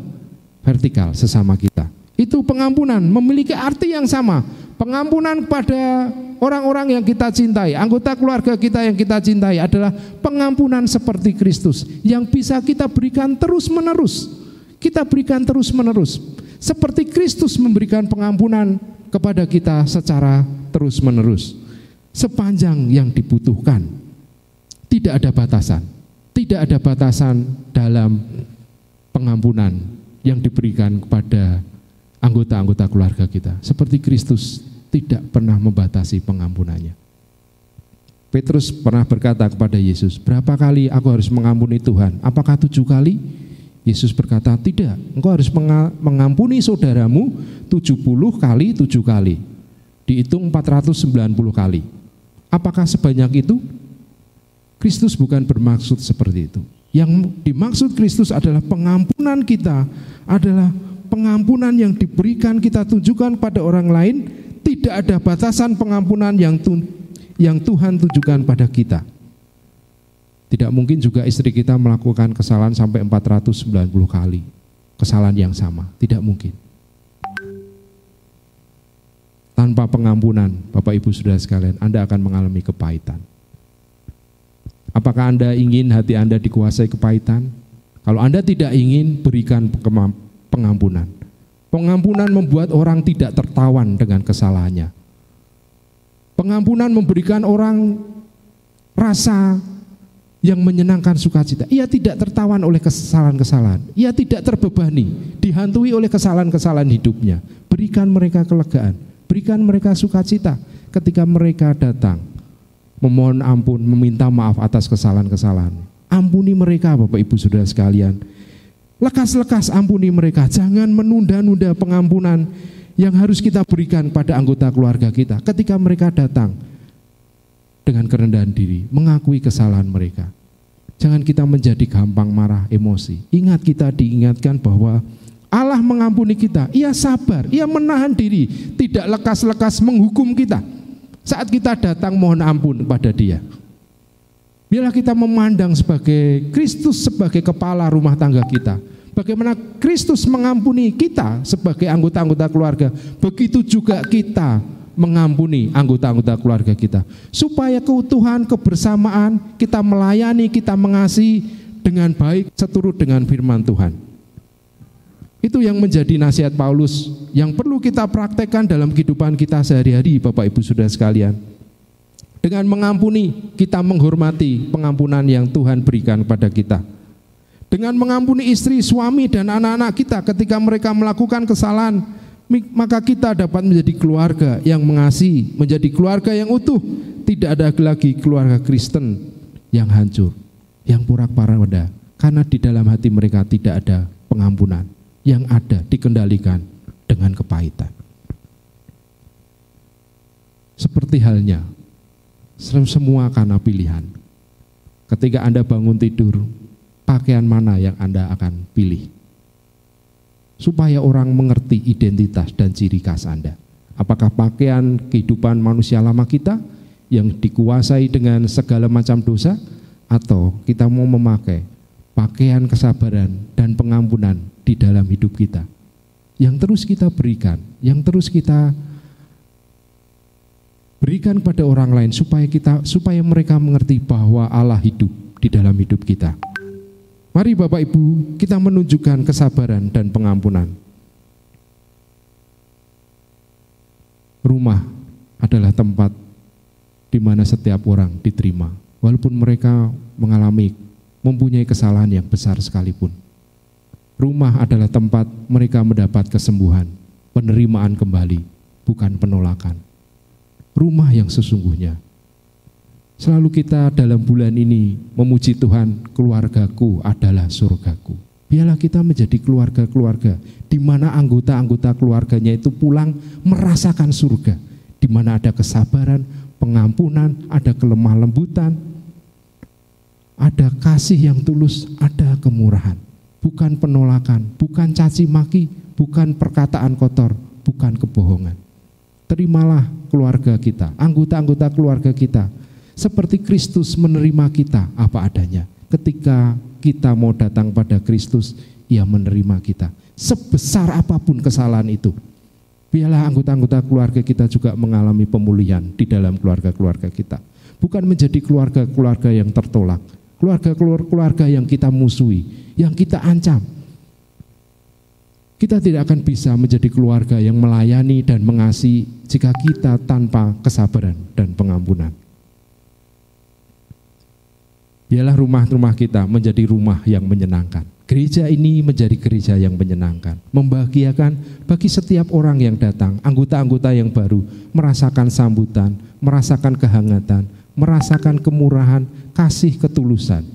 vertikal sesama kita. Itu pengampunan memiliki arti yang sama. Pengampunan pada orang-orang yang kita cintai, anggota keluarga kita yang kita cintai adalah pengampunan seperti Kristus yang bisa kita berikan terus-menerus. Kita berikan terus-menerus. Seperti Kristus memberikan pengampunan kepada kita secara terus-menerus sepanjang yang dibutuhkan. Tidak ada batasan. Tidak ada batasan dalam pengampunan yang diberikan kepada anggota-anggota keluarga kita. Seperti Kristus tidak pernah membatasi pengampunannya. Petrus pernah berkata kepada Yesus, berapa kali aku harus mengampuni Tuhan? Apakah tujuh kali? Yesus berkata, tidak, engkau harus mengampuni saudaramu 70 kali tujuh kali. Dihitung 490 kali. Apakah sebanyak itu? Kristus bukan bermaksud seperti itu. Yang dimaksud Kristus adalah pengampunan kita, adalah pengampunan yang diberikan kita tunjukkan pada orang lain, tidak ada batasan pengampunan yang yang Tuhan tunjukkan pada kita. Tidak mungkin juga istri kita melakukan kesalahan sampai 490 kali. Kesalahan yang sama, tidak mungkin tanpa pengampunan, Bapak Ibu Saudara sekalian, Anda akan mengalami kepahitan. Apakah Anda ingin hati Anda dikuasai kepahitan? Kalau Anda tidak ingin, berikan pengampunan. Pengampunan membuat orang tidak tertawan dengan kesalahannya. Pengampunan memberikan orang rasa yang menyenangkan sukacita. Ia tidak tertawan oleh kesalahan-kesalahan. Ia tidak terbebani, dihantui oleh kesalahan-kesalahan hidupnya. Berikan mereka kelegaan Berikan mereka sukacita ketika mereka datang memohon ampun, meminta maaf atas kesalahan-kesalahan. Ampuni mereka Bapak Ibu Saudara sekalian. Lekas-lekas ampuni mereka, jangan menunda-nunda pengampunan yang harus kita berikan pada anggota keluarga kita ketika mereka datang dengan kerendahan diri, mengakui kesalahan mereka. Jangan kita menjadi gampang marah emosi. Ingat kita diingatkan bahwa Allah mengampuni kita, ia sabar, ia menahan diri, tidak lekas-lekas menghukum kita. Saat kita datang mohon ampun kepada dia. Biarlah kita memandang sebagai Kristus sebagai kepala rumah tangga kita. Bagaimana Kristus mengampuni kita sebagai anggota-anggota keluarga, begitu juga kita mengampuni anggota-anggota keluarga kita. Supaya keutuhan, kebersamaan, kita melayani, kita mengasihi dengan baik seturut dengan firman Tuhan. Itu yang menjadi nasihat Paulus yang perlu kita praktekkan dalam kehidupan kita sehari-hari Bapak Ibu Saudara sekalian. Dengan mengampuni, kita menghormati pengampunan yang Tuhan berikan kepada kita. Dengan mengampuni istri, suami, dan anak-anak kita ketika mereka melakukan kesalahan, maka kita dapat menjadi keluarga yang mengasihi, menjadi keluarga yang utuh. Tidak ada lagi keluarga Kristen yang hancur, yang porak-poranda, karena di dalam hati mereka tidak ada pengampunan yang ada dikendalikan dengan kepahitan. Seperti halnya semua karena pilihan. Ketika Anda bangun tidur, pakaian mana yang Anda akan pilih? Supaya orang mengerti identitas dan ciri khas Anda. Apakah pakaian kehidupan manusia lama kita yang dikuasai dengan segala macam dosa atau kita mau memakai pakaian kesabaran dan pengampunan di dalam hidup kita. Yang terus kita berikan, yang terus kita berikan pada orang lain supaya kita supaya mereka mengerti bahwa Allah hidup di dalam hidup kita. Mari Bapak Ibu, kita menunjukkan kesabaran dan pengampunan. Rumah adalah tempat di mana setiap orang diterima, walaupun mereka mengalami mempunyai kesalahan yang besar sekalipun. Rumah adalah tempat mereka mendapat kesembuhan, penerimaan kembali, bukan penolakan. Rumah yang sesungguhnya. Selalu kita dalam bulan ini memuji Tuhan, keluargaku adalah surgaku. Biarlah kita menjadi keluarga-keluarga di mana anggota-anggota keluarganya itu pulang merasakan surga, di mana ada kesabaran, pengampunan, ada kelemah lembutan, ada kasih yang tulus, ada kemurahan, bukan penolakan, bukan caci maki, bukan perkataan kotor, bukan kebohongan. Terimalah keluarga kita, anggota-anggota keluarga kita, seperti Kristus menerima kita apa adanya. Ketika kita mau datang pada Kristus, ia menerima kita. Sebesar apa pun kesalahan itu, biarlah anggota-anggota keluarga kita juga mengalami pemulihan di dalam keluarga-keluarga kita. Bukan menjadi keluarga-keluarga yang tertolak, keluarga-keluarga yang kita musuhi, yang kita ancam, kita tidak akan bisa menjadi keluarga yang melayani dan mengasihi jika kita tanpa kesabaran dan pengampunan. Biarlah rumah-rumah kita menjadi rumah yang menyenangkan. Gereja ini menjadi gereja yang menyenangkan, membahagiakan bagi setiap orang yang datang, anggota-anggota yang baru, merasakan sambutan, merasakan kehangatan, merasakan kemurahan, kasih ketulusan,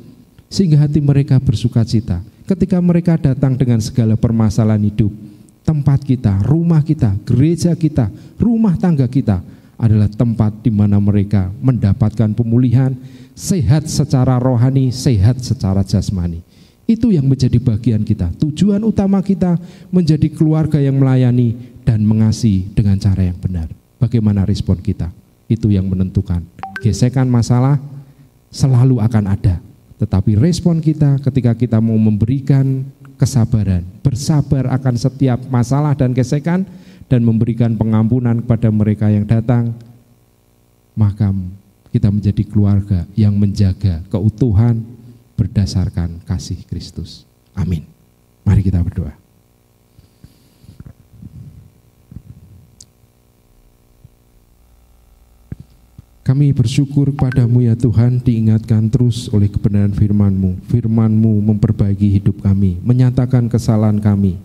sehingga hati mereka bersuka cita. Ketika mereka datang dengan segala permasalahan hidup, tempat kita, rumah kita, gereja kita, rumah tangga kita adalah tempat di mana mereka mendapatkan pemulihan, sehat secara rohani, sehat secara jasmani. Itu yang menjadi bagian kita. Tujuan utama kita menjadi keluarga yang melayani dan mengasihi dengan cara yang benar. Bagaimana respon kita? Itu yang menentukan. Gesekan masalah selalu akan ada tetapi respon kita ketika kita mau memberikan kesabaran, bersabar akan setiap masalah dan gesekan, dan memberikan pengampunan kepada mereka yang datang, maka kita menjadi keluarga yang menjaga keutuhan berdasarkan kasih Kristus. Amin. Mari kita berdoa. Kami bersyukur padamu ya Tuhan diingatkan terus oleh kebenaran firman-Mu. Firman-Mu memperbaiki hidup kami, menyatakan kesalahan kami,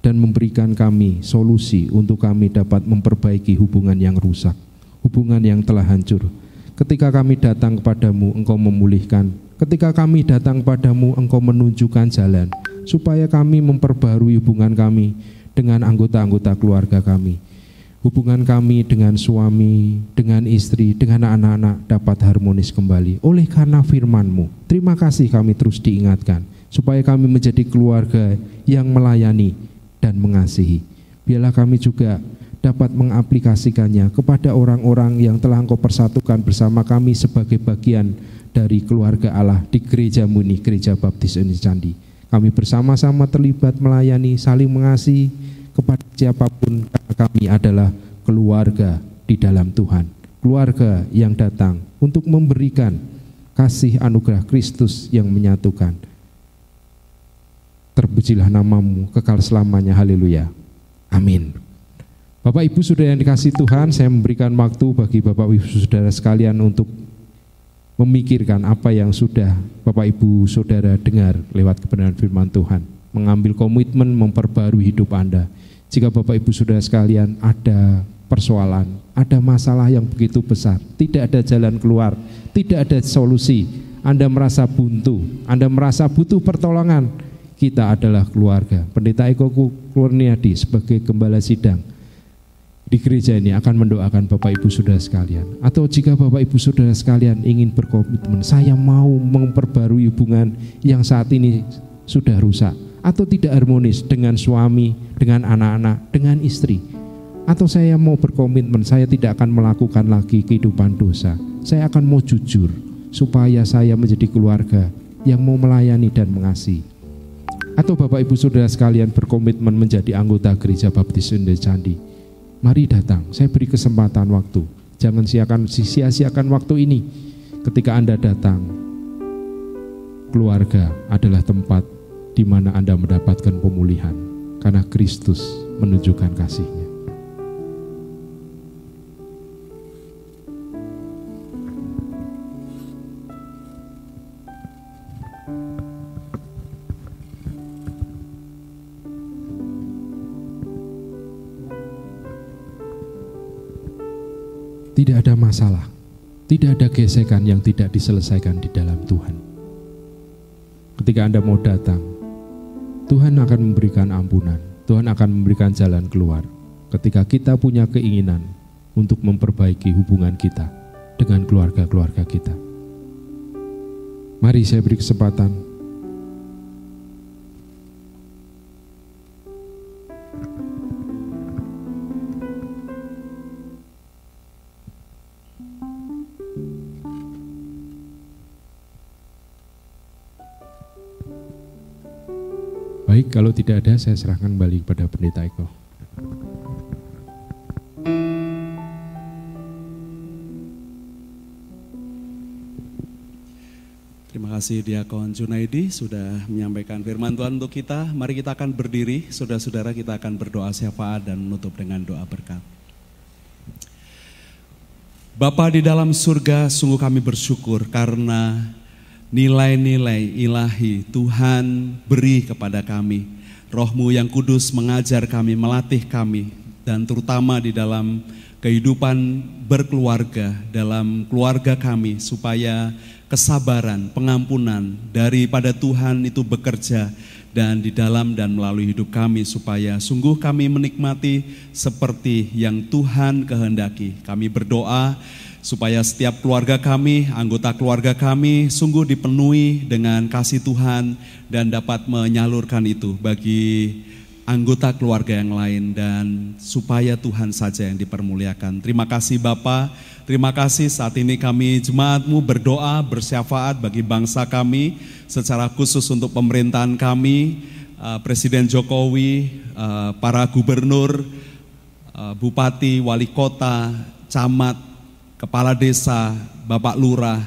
dan memberikan kami solusi untuk kami dapat memperbaiki hubungan yang rusak, hubungan yang telah hancur. Ketika kami datang kepadamu, Engkau memulihkan. Ketika kami datang kepadamu, Engkau menunjukkan jalan, supaya kami memperbarui hubungan kami dengan anggota-anggota keluarga kami hubungan kami dengan suami, dengan istri, dengan anak-anak dapat harmonis kembali. Oleh karena firman-Mu, terima kasih kami terus diingatkan, supaya kami menjadi keluarga yang melayani dan mengasihi. Biarlah kami juga dapat mengaplikasikannya kepada orang-orang yang telah Engkau persatukan bersama kami sebagai bagian dari keluarga Allah di gereja Muni, Gereja Baptis Indonesia Candi. Kami bersama-sama terlibat melayani, saling mengasihi, kepada siapa pun kami adalah keluarga di dalam Tuhan. Keluarga yang datang untuk memberikan kasih anugerah Kristus yang menyatukan. Terpujilah namamu kekal selamanya. Haleluya. Amin. Bapak Ibu Saudara yang dikasih Tuhan, saya memberikan waktu bagi Bapak Ibu Saudara sekalian untuk memikirkan apa yang sudah Bapak Ibu Saudara dengar lewat kebenaran firman Tuhan. Mengambil komitmen memperbarui hidup Anda jika Bapak Ibu Saudara sekalian ada persoalan, ada masalah yang begitu besar, tidak ada jalan keluar, tidak ada solusi, Anda merasa buntu, Anda merasa butuh pertolongan, kita adalah keluarga. Pendeta Eko Kurniadi sebagai gembala sidang di gereja ini akan mendoakan Bapak Ibu Saudara sekalian. Atau jika Bapak Ibu Saudara sekalian ingin berkomitmen, saya mau memperbarui hubungan yang saat ini sudah rusak atau tidak harmonis dengan suami, dengan anak-anak, dengan istri. Atau saya mau berkomitmen, saya tidak akan melakukan lagi kehidupan dosa. Saya akan mau jujur supaya saya menjadi keluarga yang mau melayani dan mengasihi. Atau Bapak Ibu Saudara sekalian berkomitmen menjadi anggota Gereja Baptis Indonesia Candi. Mari datang, saya beri kesempatan waktu. Jangan sia-siakan waktu ini ketika Anda datang keluarga adalah tempat di mana Anda mendapatkan pemulihan karena Kristus menunjukkan kasihnya. Tidak ada masalah, tidak ada gesekan yang tidak diselesaikan di dalam Tuhan. Ketika Anda mau datang, Tuhan akan memberikan ampunan, Tuhan akan memberikan jalan keluar. Ketika kita punya keinginan untuk memperbaiki hubungan kita dengan keluarga-keluarga kita. Mari saya beri kesempatan kalau tidak ada saya serahkan kembali kepada Pendeta Eko. Terima kasih Diakon Junaidi sudah menyampaikan firman Tuhan untuk kita. Mari kita akan berdiri, saudara-saudara kita akan berdoa syafaat dan menutup dengan doa berkat. Bapa di dalam surga, sungguh kami bersyukur karena nilai-nilai ilahi Tuhan beri kepada kami. Rohmu yang kudus mengajar kami, melatih kami, dan terutama di dalam kehidupan berkeluarga, dalam keluarga kami, supaya kesabaran, pengampunan daripada Tuhan itu bekerja dan di dalam dan melalui hidup kami supaya sungguh kami menikmati seperti yang Tuhan kehendaki. Kami berdoa supaya setiap keluarga kami, anggota keluarga kami sungguh dipenuhi dengan kasih Tuhan dan dapat menyalurkan itu bagi anggota keluarga yang lain dan supaya Tuhan saja yang dipermuliakan. Terima kasih Bapak, terima kasih saat ini kami jemaatmu berdoa bersyafaat bagi bangsa kami secara khusus untuk pemerintahan kami, uh, Presiden Jokowi, uh, para gubernur, uh, bupati, wali kota, camat, kepala desa, bapak lurah,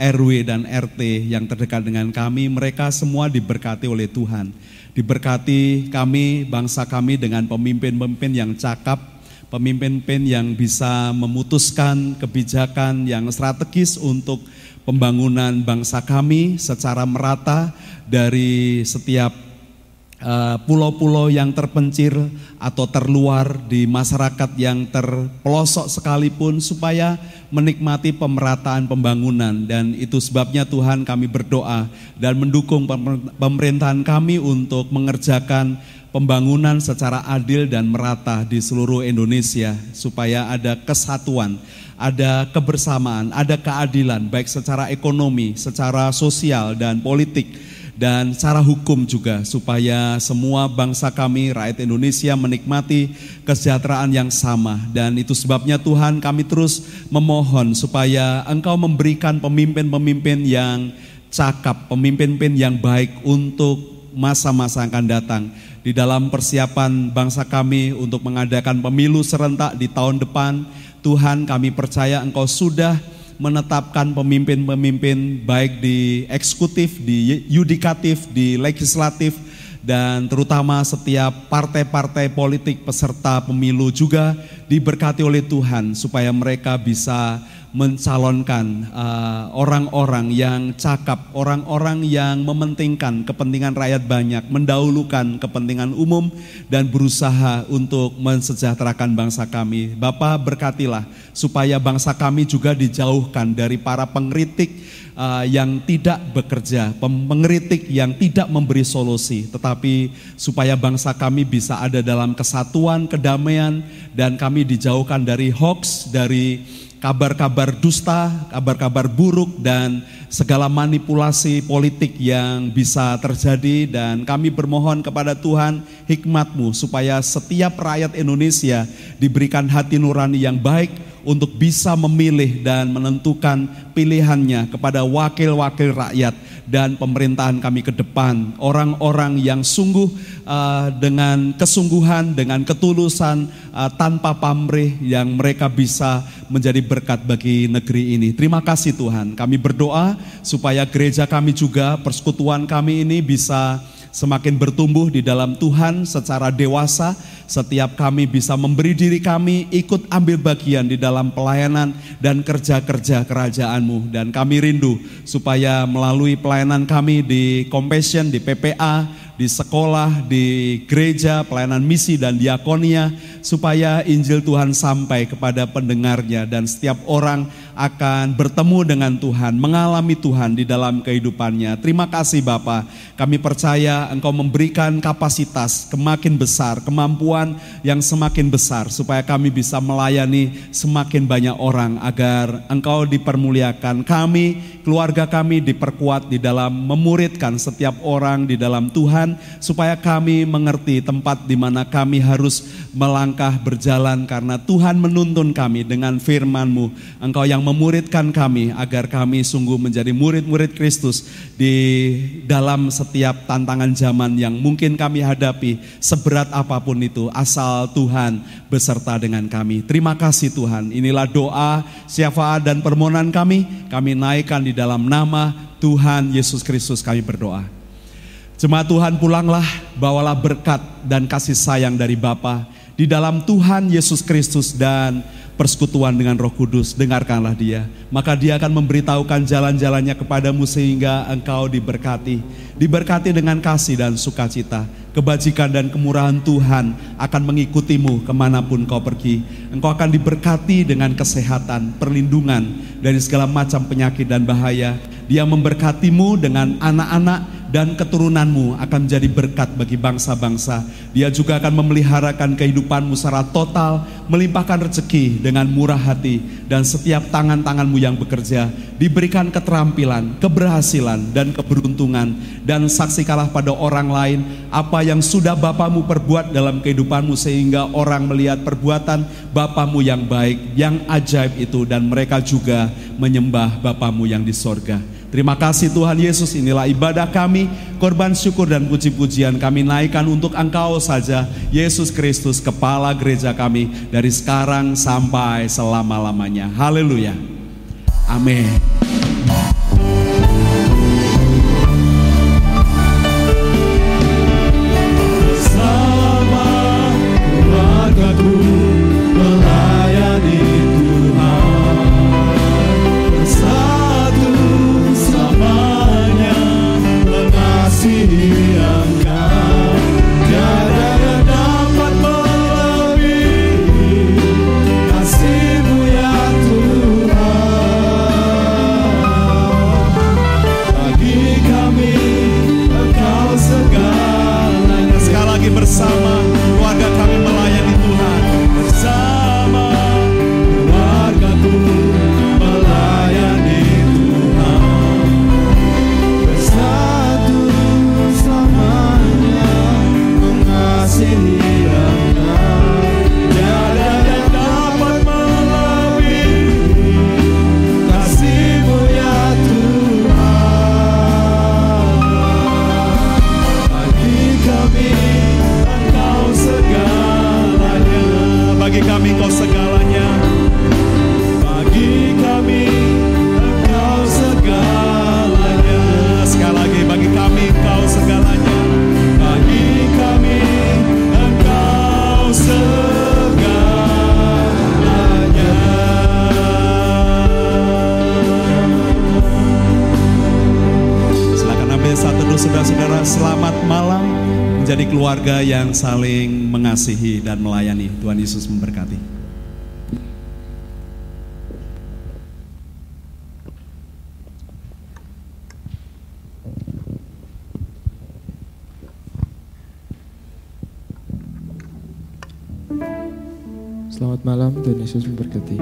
RW dan RT yang terdekat dengan kami, mereka semua diberkati oleh Tuhan. Diberkati kami, bangsa kami dengan pemimpin-pemimpin yang cakap, pemimpin-pemimpin yang bisa memutuskan kebijakan yang strategis untuk pembangunan bangsa kami secara merata dari setiap pulau-pulau yang terpencil atau terluar di masyarakat yang terpelosok sekalipun supaya menikmati pemerataan pembangunan. Dan itu sebabnya Tuhan kami berdoa dan mendukung pemerintahan kami untuk mengerjakan pembangunan secara adil dan merata di seluruh Indonesia supaya ada kesatuan, ada kebersamaan, ada keadilan baik secara ekonomi, secara sosial dan politik dan secara hukum juga supaya semua bangsa kami rakyat Indonesia menikmati kesejahteraan yang sama dan itu sebabnya Tuhan kami terus memohon supaya Engkau memberikan pemimpin-pemimpin yang cakap, pemimpin-pemimpin yang baik untuk masa-masa yang akan datang di dalam persiapan bangsa kami untuk mengadakan pemilu serentak di tahun depan. Tuhan kami percaya Engkau sudah menetapkan pemimpin-pemimpin baik di eksekutif, di yudikatif, di legislatif, dan terutama setiap partai-partai politik peserta pemilu juga diberkati oleh Tuhan supaya mereka bisa mencalonkan uh, orang-orang uh, yang cakap, orang-orang yang mementingkan kepentingan rakyat banyak, mendahulukan kepentingan umum dan berusaha untuk mensejahterakan bangsa kami. Bapak berkatilah supaya bangsa kami juga dijauhkan dari para pengkritik uh, yang tidak bekerja, pengkritik yang tidak memberi solusi, tetapi supaya bangsa kami bisa ada dalam kesatuan, kedamaian dan kami dijauhkan dari hoax, dari kabar-kabar dusta, kabar-kabar buruk dan segala manipulasi politik yang bisa terjadi dan kami bermohon kepada Tuhan hikmatmu supaya setiap rakyat Indonesia diberikan hati nurani yang baik untuk bisa memilih dan menentukan pilihannya kepada wakil-wakil rakyat dan pemerintahan kami ke depan. Orang-orang yang sungguh uh, dengan kesungguhan, dengan ketulusan, uh, tanpa pamrih yang mereka bisa menjadi berkat bagi negeri ini. Terima kasih Tuhan. Kami berdoa supaya gereja kami juga, persekutuan kami ini bisa semakin bertumbuh di dalam Tuhan secara dewasa. Setiap kami bisa memberi diri kami ikut ambil bagian di dalam pelayanan dan kerja-kerja kerajaan-Mu. Dan kami rindu supaya melalui pelayanan kami di Compassion, di PPA, di sekolah, di gereja, pelayanan misi dan diakonia, supaya Injil Tuhan sampai kepada pendengarnya dan setiap orang akan bertemu dengan Tuhan, mengalami Tuhan di dalam kehidupannya. Terima kasih Bapak, kami percaya Engkau memberikan kapasitas semakin besar, kemampuan yang semakin besar, supaya kami bisa melayani semakin banyak orang agar Engkau dipermuliakan. Kami, keluarga kami diperkuat di dalam memuridkan setiap orang di dalam Tuhan, supaya kami mengerti tempat di mana kami harus melangkah berjalan karena Tuhan menuntun kami dengan firman-Mu. Engkau yang memuridkan kami agar kami sungguh menjadi murid-murid Kristus di dalam setiap tantangan zaman yang mungkin kami hadapi seberat apa pun itu asal Tuhan beserta dengan kami. Terima kasih Tuhan. Inilah doa, syafaat dan permohonan kami. Kami naikkan di dalam nama Tuhan Yesus Kristus kami berdoa. Jemaat Tuhan pulanglah, bawalah berkat dan kasih sayang dari Bapa di dalam Tuhan Yesus Kristus dan persekutuan dengan Roh Kudus, dengarkanlah dia. Maka dia akan memberitahukan jalan-jalannya kepadamu sehingga engkau diberkati. Diberkati dengan kasih dan sukacita. Kebajikan dan kemurahan Tuhan akan mengikutimu ke mana pun kau pergi. Engkau akan diberkati dengan kesehatan, perlindungan dari segala macam penyakit dan bahaya. Dia memberkatimu dengan anak-anak dan keturunanmu akan menjadi berkat bagi bangsa-bangsa. Dia juga akan memeliharakan kehidupanmu secara total, melimpahkan rezeki dengan murah hati, dan setiap tangan-tanganmu yang bekerja diberikan keterampilan, keberhasilan, dan keberuntungan. Dan saksikanlah pada orang lain apa yang sudah Bapamu perbuat dalam kehidupanmu sehingga orang melihat perbuatan Bapamu yang baik, yang ajaib itu, dan mereka juga menyembah Bapamu yang di sorga. Terima kasih Tuhan Yesus, inilah ibadah kami, korban syukur dan puji-pujian kami naikkan untuk Engkau saja, Yesus Kristus, Kepala Gereja kami, dari sekarang sampai selama-lamanya. Haleluya. Amin. Saling mengasihi dan melayani. Tuhan Yesus memberkati. Selamat malam, Tuhan Yesus memberkati.